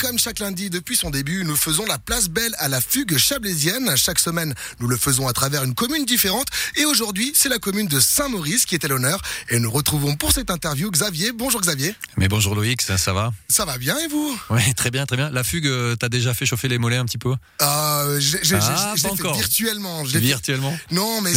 comme chaque lundi depuis son début, nous faisons la place belle à la fugue chablaisienne. Chaque semaine, nous le faisons à travers une commune différente. Et aujourd'hui, c'est la commune de Saint-Maurice qui est à l'honneur. Et nous retrouvons pour cette interview Xavier. Bonjour Xavier. Mais bonjour Loïc, ça, ça va Ça va bien et vous? Oui, très bien, très bien. La fugue, euh, t'as déjà fait chauffer les mollets un petit peu? Euh, j'ai- Ah, fait encore. virtuellement. fait- Virtuellement? Non, mais,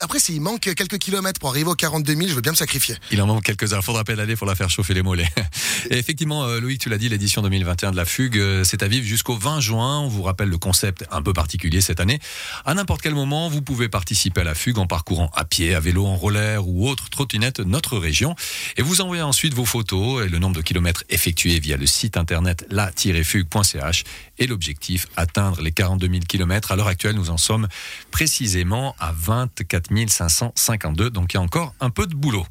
après, s'il manque quelques kilomètres pour arriver aux 42 000, je veux bien me sacrifier. Il en manque quelques-uns. Faudra pédaler pour la faire chauffer les mollets. Et effectivement, euh, Loïc, tu l'as dit, l'édition 2021 de la fugue, euh, c'est à vivre jusqu'au 20 juin. On vous rappelle le concept un peu particulier cette année. À n'importe quel moment, vous pouvez participer à la fugue en parcourant à pied, à vélo, en roller ou autre trottinette notre région. Et vous envoyez ensuite vos photos et le nombre de kilomètres effectués via le site internet la-fugue.ch. Et l'objectif, atteindre les 42 000 kilomètres. À l'heure actuelle, nous en sommes précisément à 24 552. Donc il y a encore un peu de boulot.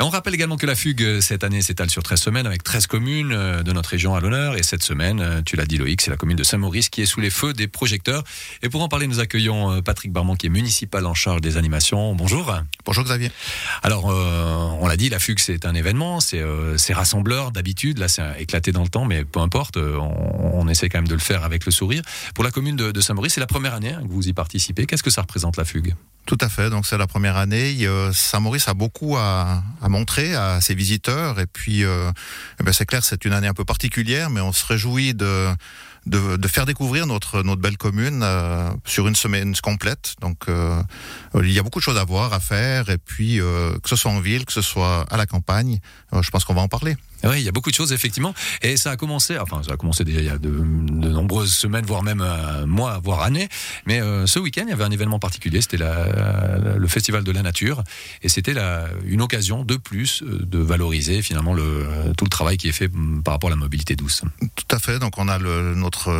Et on rappelle également que la fugue euh, cette année s'étale sur 13 semaines avec 13 communes euh, de notre région à l'honneur. Et cette semaine, euh, tu l'as dit Loïc, c'est la commune de Saint-Maurice qui est sous les feux des projecteurs. Et pour en parler, nous accueillons Patrick Barmont qui est municipal en charge des animations. Bonjour. Bonjour Xavier. Alors, euh, on l'a dit, la fugue c'est un événement, c'est euh, rassembleur d'habitude. Là, c'est éclaté dans le temps, mais peu importe, on, on essaie quand même de le faire avec le sourire. Pour la commune de, Saint-Maurice, c'est la première année hein, que vous y participez. Qu'est-ce que ça représente la fugue? Tout à fait, donc c'est la première année. Saint-Maurice a beaucoup à, montrer à ses visiteurs et puis euh, eh ben, c'est clair, c'est une année un peu particulière, mais on se réjouit de, faire découvrir notre, belle commune euh, sur une semaine complète. Donc euh, il y a beaucoup de choses à voir, à faire et puis que ce soit en ville, que ce soit à la campagne, je pense qu'on va en parler. Oui, il y a beaucoup de choses effectivement, et ça a commencé. Enfin, ça a commencé déjà il y a de, nombreuses semaines, voire même euh, mois, voire années. Mais euh, ce week-end, il y avait un événement particulier. C'était le festival de la nature, et c'était une occasion de plus euh, de valoriser finalement le, tout le travail qui est fait mm, par rapport à la mobilité douce. Tout à fait. Donc on a notre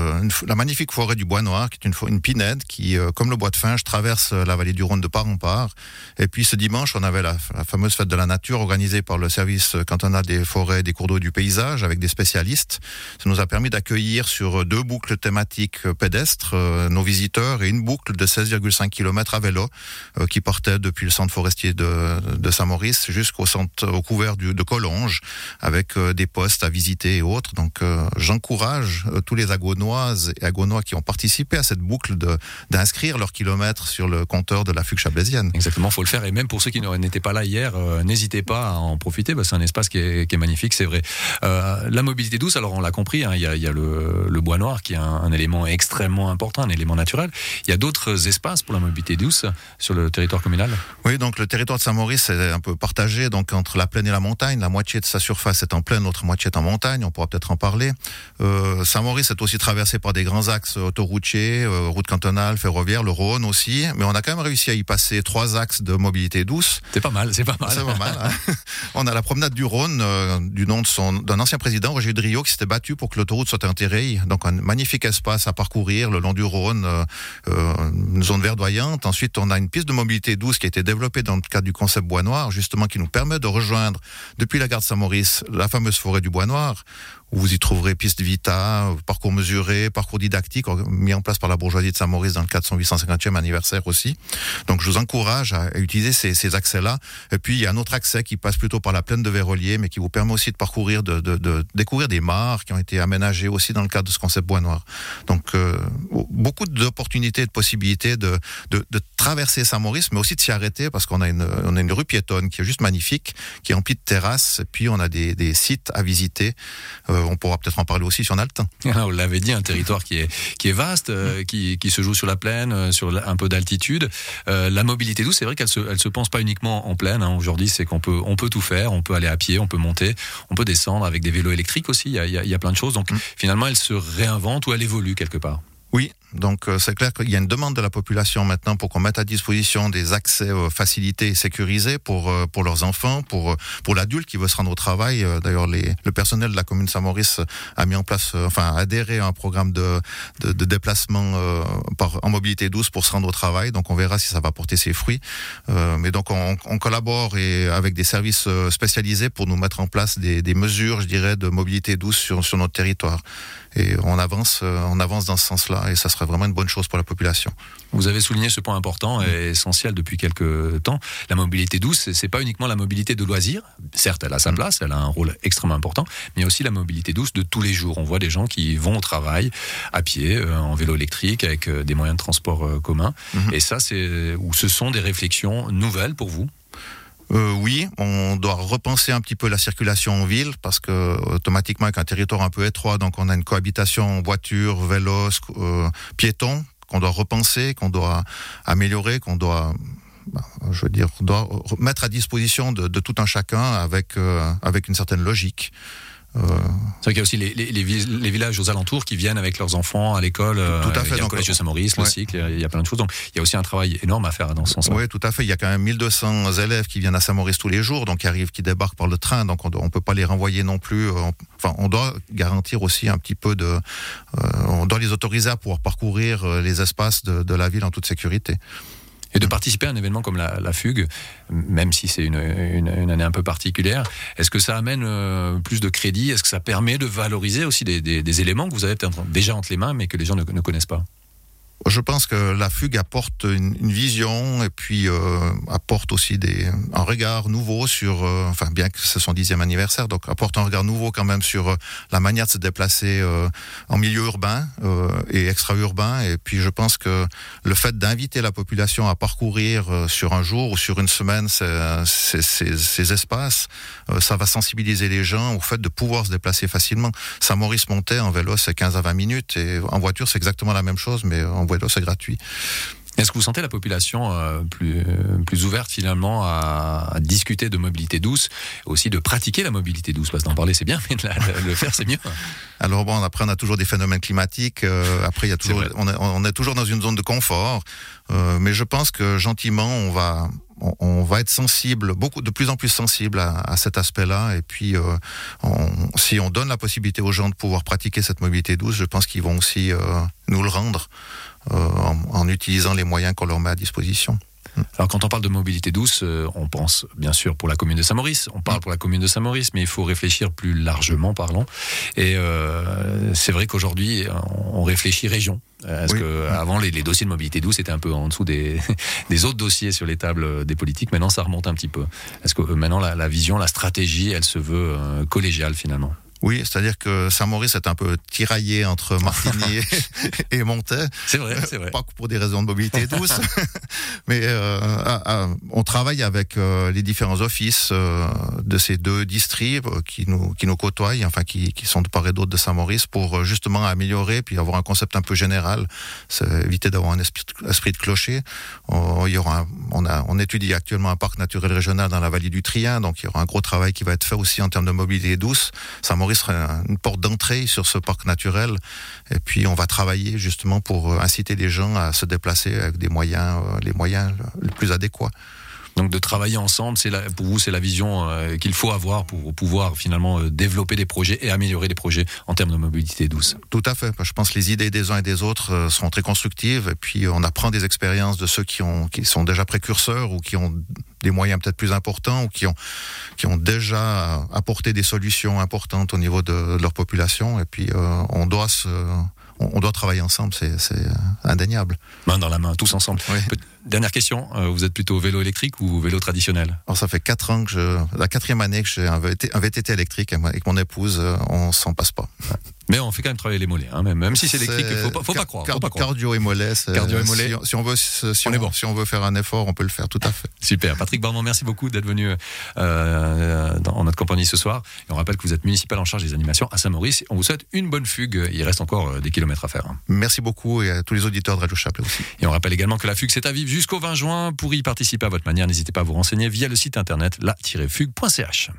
la magnifique forêt du Bois Noir, qui est une, une pinède qui, comme le bois de Finge, traverse la vallée du Rhône de part en part. Et puis ce dimanche, on avait la, la fameuse fête de la nature organisée par le service cantonal des forêts des cours d'eau du paysage avec des spécialistes. Ça nous a permis d'accueillir sur deux boucles thématiques pédestres euh, nos visiteurs et une boucle de 16,5 km à vélo euh, qui partait depuis le centre forestier de, de Saint-Maurice jusqu'au centre au couvert de Collonges avec euh, des postes à visiter et autres. Donc j'encourage tous les agonoises et agonois qui ont participé à cette boucle d'inscrire leurs kilomètres sur le compteur de la fugue chablaisienne. Exactement, faut le faire. Et même pour ceux qui n'étaient pas là hier, n'hésitez pas à en profiter. c'est un espace qui est, qui est magnifique, c'est vrai. Euh, la mobilité douce, alors on l'a compris, hein, il y a, il y a le, le bois noir qui est un, un élément extrêmement important, un élément naturel. Il y a d'autres espaces pour la mobilité douce sur le territoire communal? Oui, donc le territoire de Saint-Maurice est un peu partagé donc entre la plaine et la montagne. La moitié de sa surface est en plaine, l'autre moitié est en montagne. On pourra peut-être en parler. Euh, Saint-Maurice est aussi traversé par des grands axes autoroutiers, euh, route cantonale, ferroviaire, le Rhône aussi. Mais on a quand même réussi à y passer trois axes de mobilité douce. C'est pas mal, c'est pas mal. C'est pas mal. hein. on a la promenade du Rhône, euh, du nom d'un ancien président, Roger Driot, qui s'était battu pour que l'autoroute soit enterrée. Donc un magnifique espace à parcourir le long du Rhône, euh, euh, une zone verdoyante. Ensuite, on a une piste de mobilité douce qui a été développée dans le cadre du concept Bois Noir, justement, qui nous permet de rejoindre depuis la gare de Saint-Maurice la fameuse forêt du Bois Noir où vous y trouverez piste vita, parcours mesuré, parcours didactique mis en place par la bourgeoisie de Saint-Maurice dans le cadre de son 850e anniversaire aussi. Donc je vous encourage à, utiliser ces, ces accès-là. Et puis il y a un autre accès qui passe plutôt par la plaine de Vérolier, mais qui vous permet aussi de parcourir, de, découvrir des mares qui ont été aménagées aussi dans le cadre de ce concept bois noir. Donc euh, beaucoup d'opportunités, de possibilités de, de, traverser Saint-Maurice, mais aussi de s'y arrêter parce qu'on a une, a une rue piétonne qui est juste magnifique, qui est remplie de terrasses, et puis on a des, des sites à visiter. Euh, on pourra peut-être en parler aussi si on a le temps. On l'avait dit, un territoire qui est, qui est vaste, euh, qui, qui se joue sur la plaine, sur un peu d'altitude. La mobilité douce, c'est vrai qu'elle se, elle se pense pas uniquement en plaine. hein. Aujourd'hui, c'est qu'on peut, on peut tout faire. On peut aller à pied, on peut monter, on peut descendre avec des vélos électriques aussi. Il y a, il y plein de choses. Donc finalement, elle se réinvente ou elle évolue quelque part. Oui, donc euh, c'est clair qu'il y a une demande de la population maintenant pour qu'on mette à disposition des accès euh, facilités et sécurisés pour euh, pour leurs enfants, pour pour l'adulte qui veut se rendre au travail. D'ailleurs, le personnel de la commune Saint-Maurice a mis en place, enfin adhéré à un programme de de, de déplacement euh, par en mobilité douce pour se rendre au travail. Donc on verra si ça va porter ses fruits. Euh, mais donc on, on collabore et avec des services spécialisés pour nous mettre en place des, des mesures, je dirais, de mobilité douce sur sur notre territoire. Et on avance, on avance dans ce sens-là, et ça sera serait vraiment une bonne chose pour la population. Vous avez souligné ce point important et essentiel depuis quelques temps. La mobilité douce, c'est pas uniquement la mobilité de loisirs. Certes, elle a sa place, elle a un rôle extrêmement important, mais aussi la mobilité douce de tous les jours. On voit des gens qui vont au travail à pied, euh, en vélo électrique, avec euh, des moyens de transport euh, communs. Mhm. Et ça, c'est ce sont des réflexions nouvelles pour vous? Euh, oui, on doit repenser un petit peu la circulation en ville parce que automatiquement avec un territoire un peu étroit, donc on a une cohabitation voiture, vélo, euh, piéton qu'on doit repenser, qu'on doit améliorer, qu'on doit, bah, je veux dire, doit re- mettre à disposition de, de tout un chacun avec euh, avec une certaine logique. Euh, C'est vrai qu'il y a aussi les, les- les vi- les villages aux alentours qui viennent avec leurs enfants à l'école. euh, Tout à fait, Il y a le collège de Saint-Maurice, le cycle, il y a plein de choses. Donc il y a aussi un travail énorme à faire dans ce sens-là. Oui, tout à fait. Il y a quand même 1200 élèves qui viennent à Saint-Maurice tous les jours, donc qui arrivent, qui débarquent par le train, donc on ne peut pas les renvoyer non plus. euh, Enfin, on doit garantir aussi un petit peu de... euh, on doit les autoriser à pouvoir parcourir les espaces de, de la ville en toute sécurité. Et de participer à un événement comme la, fugue, même si c'est une, année un peu particulière, est-ce que ça amène euh, plus de crédit? Est-ce que ça permet de valoriser aussi des, éléments que vous avez peut-être déjà entre les mains, mais que les gens ne connaissent pas? Je pense que la fugue apporte une, une vision et puis euh, apporte aussi des, un regard nouveau sur, euh, enfin bien que c'est son dixième anniversaire, donc apporte un regard nouveau quand même sur euh, la manière de se déplacer euh, en milieu urbain et extra-urbain. Et puis je pense que le fait d'inviter la population à parcourir sur un jour ou sur une semaine ces, ces- ces- ces espaces, ça va sensibiliser les gens au fait de pouvoir se déplacer facilement. Saint-Maurice-Montais en vélo c'est 15 à 20 minutes et en voiture c'est exactement la même chose, mais en vélo c'est gratuit. Est-ce que vous sentez la population euh, plus, euh, plus ouverte finalement à, à discuter de mobilité douce, aussi de pratiquer la mobilité douce? Parce que d'en parler c'est bien, mais de, la- de le faire c'est mieux. Alors bon, après on a toujours des phénomènes climatiques. euh, après il y a toujours, on est, on est toujours dans une zone de confort. mais je pense que gentiment on va, on, va être sensible, beaucoup de plus en plus sensible à, cet aspect-là. Et puis euh, si on donne la possibilité aux gens de pouvoir pratiquer cette mobilité douce, je pense qu'ils vont aussi euh, nous le rendre euh, en utilisant les moyens qu'on leur met à disposition. Alors quand on parle de mobilité douce, euh, on pense bien sûr pour la commune de Saint-Maurice, on parle pour la commune de Saint-Maurice, mais il faut réfléchir plus largement, parlons. Et euh, c'est vrai qu'aujourd'hui, on réfléchit région. Est-ce Oui. que avant les, les dossiers de mobilité douce étaient un peu en dessous des, des autres dossiers sur les tables des politiques Maintenant, ça remonte un petit peu. Est-ce que euh, maintenant la, la vision, la stratégie, elle se veut euh, collégiale finalement? Oui, c'est-à-dire que Saint-Maurice est un peu tiraillé entre Martigny et, Montais. C'est vrai, c'est vrai. Pas que pour des raisons de mobilité douce, mais euh, on travaille avec euh, les différents offices euh, de ces deux districts qui nous qui nous côtoient, enfin qui, qui sont de part et d'autre de Saint-Maurice, pour justement améliorer puis avoir un concept un peu général, éviter d'avoir un esprit, esprit de clocher. On, il y aura, un- on a, on étudie actuellement un parc naturel régional dans la vallée du Trien, donc il y aura un gros travail qui va être fait aussi en termes de mobilité douce. Saint-Maurice une porte d'entrée sur ce parc naturel, et puis on va travailler justement pour euh, inciter les gens à se déplacer avec des moyens, euh, les moyens les plus adéquats. Donc de travailler ensemble, c'est pour vous, c'est la vision euh, qu'il faut avoir pour pouvoir finalement euh, développer des projets et améliorer des projets en termes de mobilité douce. Tout à fait. Je pense que les idées des uns et des autres euh, sont très constructives et puis on apprend des expériences de ceux qui ont qui sont déjà précurseurs ou qui ont des moyens peut-être plus importants ou qui ont qui ont déjà apporté des solutions importantes au niveau de, de leur population et puis euh, on doit se on, doit travailler ensemble, c'est indéniable. Main dans la main, tous ensemble. Oui. Dernière question, euh, vous êtes plutôt vélo électrique ou vélo traditionnel? Alors ça fait quatre ans que je la quatrième année que j'ai un VTT, un VTT électrique avec mon épouse, euh, on s'en passe pas. Mais on fait quand même travailler les mollets, hein, même, même si c'est électrique, faut pas, faut pas croire. Faut pas croire. Cardio et mollet. c'est- Cardio et mollet. Si, on- si on veut, si, On bon. si on veut faire un effort, on peut le faire tout à fait. Super. Patrick Barman, merci beaucoup d'être venu euh, dans notre compagnie ce soir. Et on rappelle que vous êtes municipal en charge des animations à Saint-Maurice. On vous souhaite une bonne fugue. Il reste encore euh, des kilomètres à faire. hein. Merci beaucoup et à tous les auditeurs de Radio Chapelet aussi. Et on rappelle également que la fugue c'est à vivre jusqu'au 20 juin. Pour y participer à votre manière, n'hésitez pas à vous renseigner via le site internet la-fugue.ch.